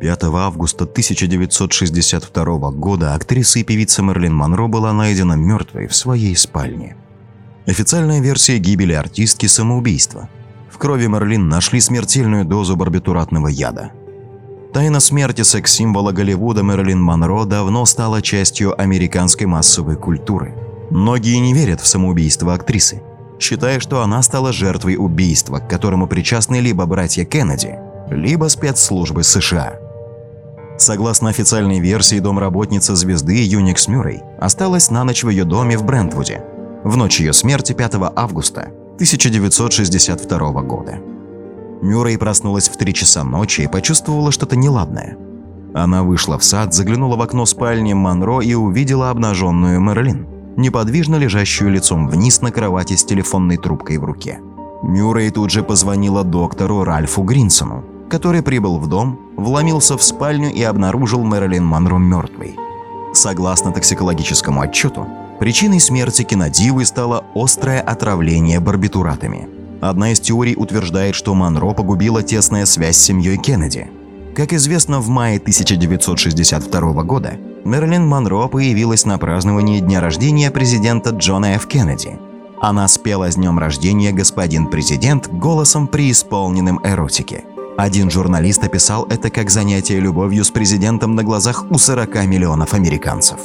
5 августа 1962 года актриса и певица Мерлин Монро была найдена мертвой в своей спальне. Официальная версия гибели артистки – самоубийство. В крови Мерлин нашли смертельную дозу барбитуратного яда. Тайна смерти секс-символа Голливуда Мерлин Монро давно стала частью американской массовой культуры. Многие не верят в самоубийство актрисы, считая, что она стала жертвой убийства, к которому причастны либо братья Кеннеди, либо спецслужбы США. Согласно официальной версии, домработница звезды Юникс Мюррей осталась на ночь в ее доме в Брентвуде в ночь ее смерти 5 августа 1962 года. Мюррей проснулась в 3 часа ночи и почувствовала что-то неладное. Она вышла в сад, заглянула в окно спальни Монро и увидела обнаженную Мерлин, неподвижно лежащую лицом вниз на кровати с телефонной трубкой в руке. Мюррей тут же позвонила доктору Ральфу Гринсону, который прибыл в дом, вломился в спальню и обнаружил Мэрилин Монро мертвой. Согласно токсикологическому отчету, причиной смерти кинодивы стало острое отравление барбитуратами. Одна из теорий утверждает, что Монро погубила тесная связь с семьей Кеннеди. Как известно, в мае 1962 года Мерлин Монро появилась на праздновании дня рождения президента Джона Ф. Кеннеди. Она спела с днем рождения господин президент голосом преисполненным эротики – один журналист описал это как занятие любовью с президентом на глазах у 40 миллионов американцев.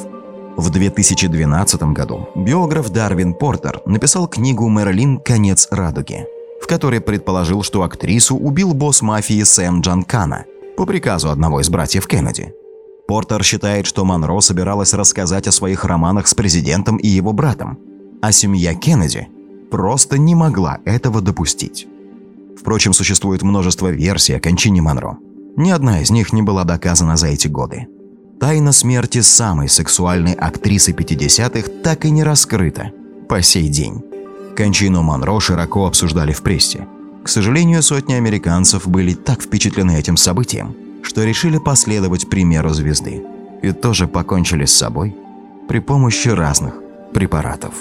В 2012 году биограф Дарвин Портер написал книгу «Мэрилин. Конец радуги», в которой предположил, что актрису убил босс мафии Сэм Джанкана по приказу одного из братьев Кеннеди. Портер считает, что Монро собиралась рассказать о своих романах с президентом и его братом, а семья Кеннеди просто не могла этого допустить. Впрочем, существует множество версий о кончине Монро. Ни одна из них не была доказана за эти годы. Тайна смерти самой сексуальной актрисы 50-х так и не раскрыта по сей день. Кончину Монро широко обсуждали в прессе. К сожалению, сотни американцев были так впечатлены этим событием, что решили последовать примеру звезды и тоже покончили с собой при помощи разных препаратов.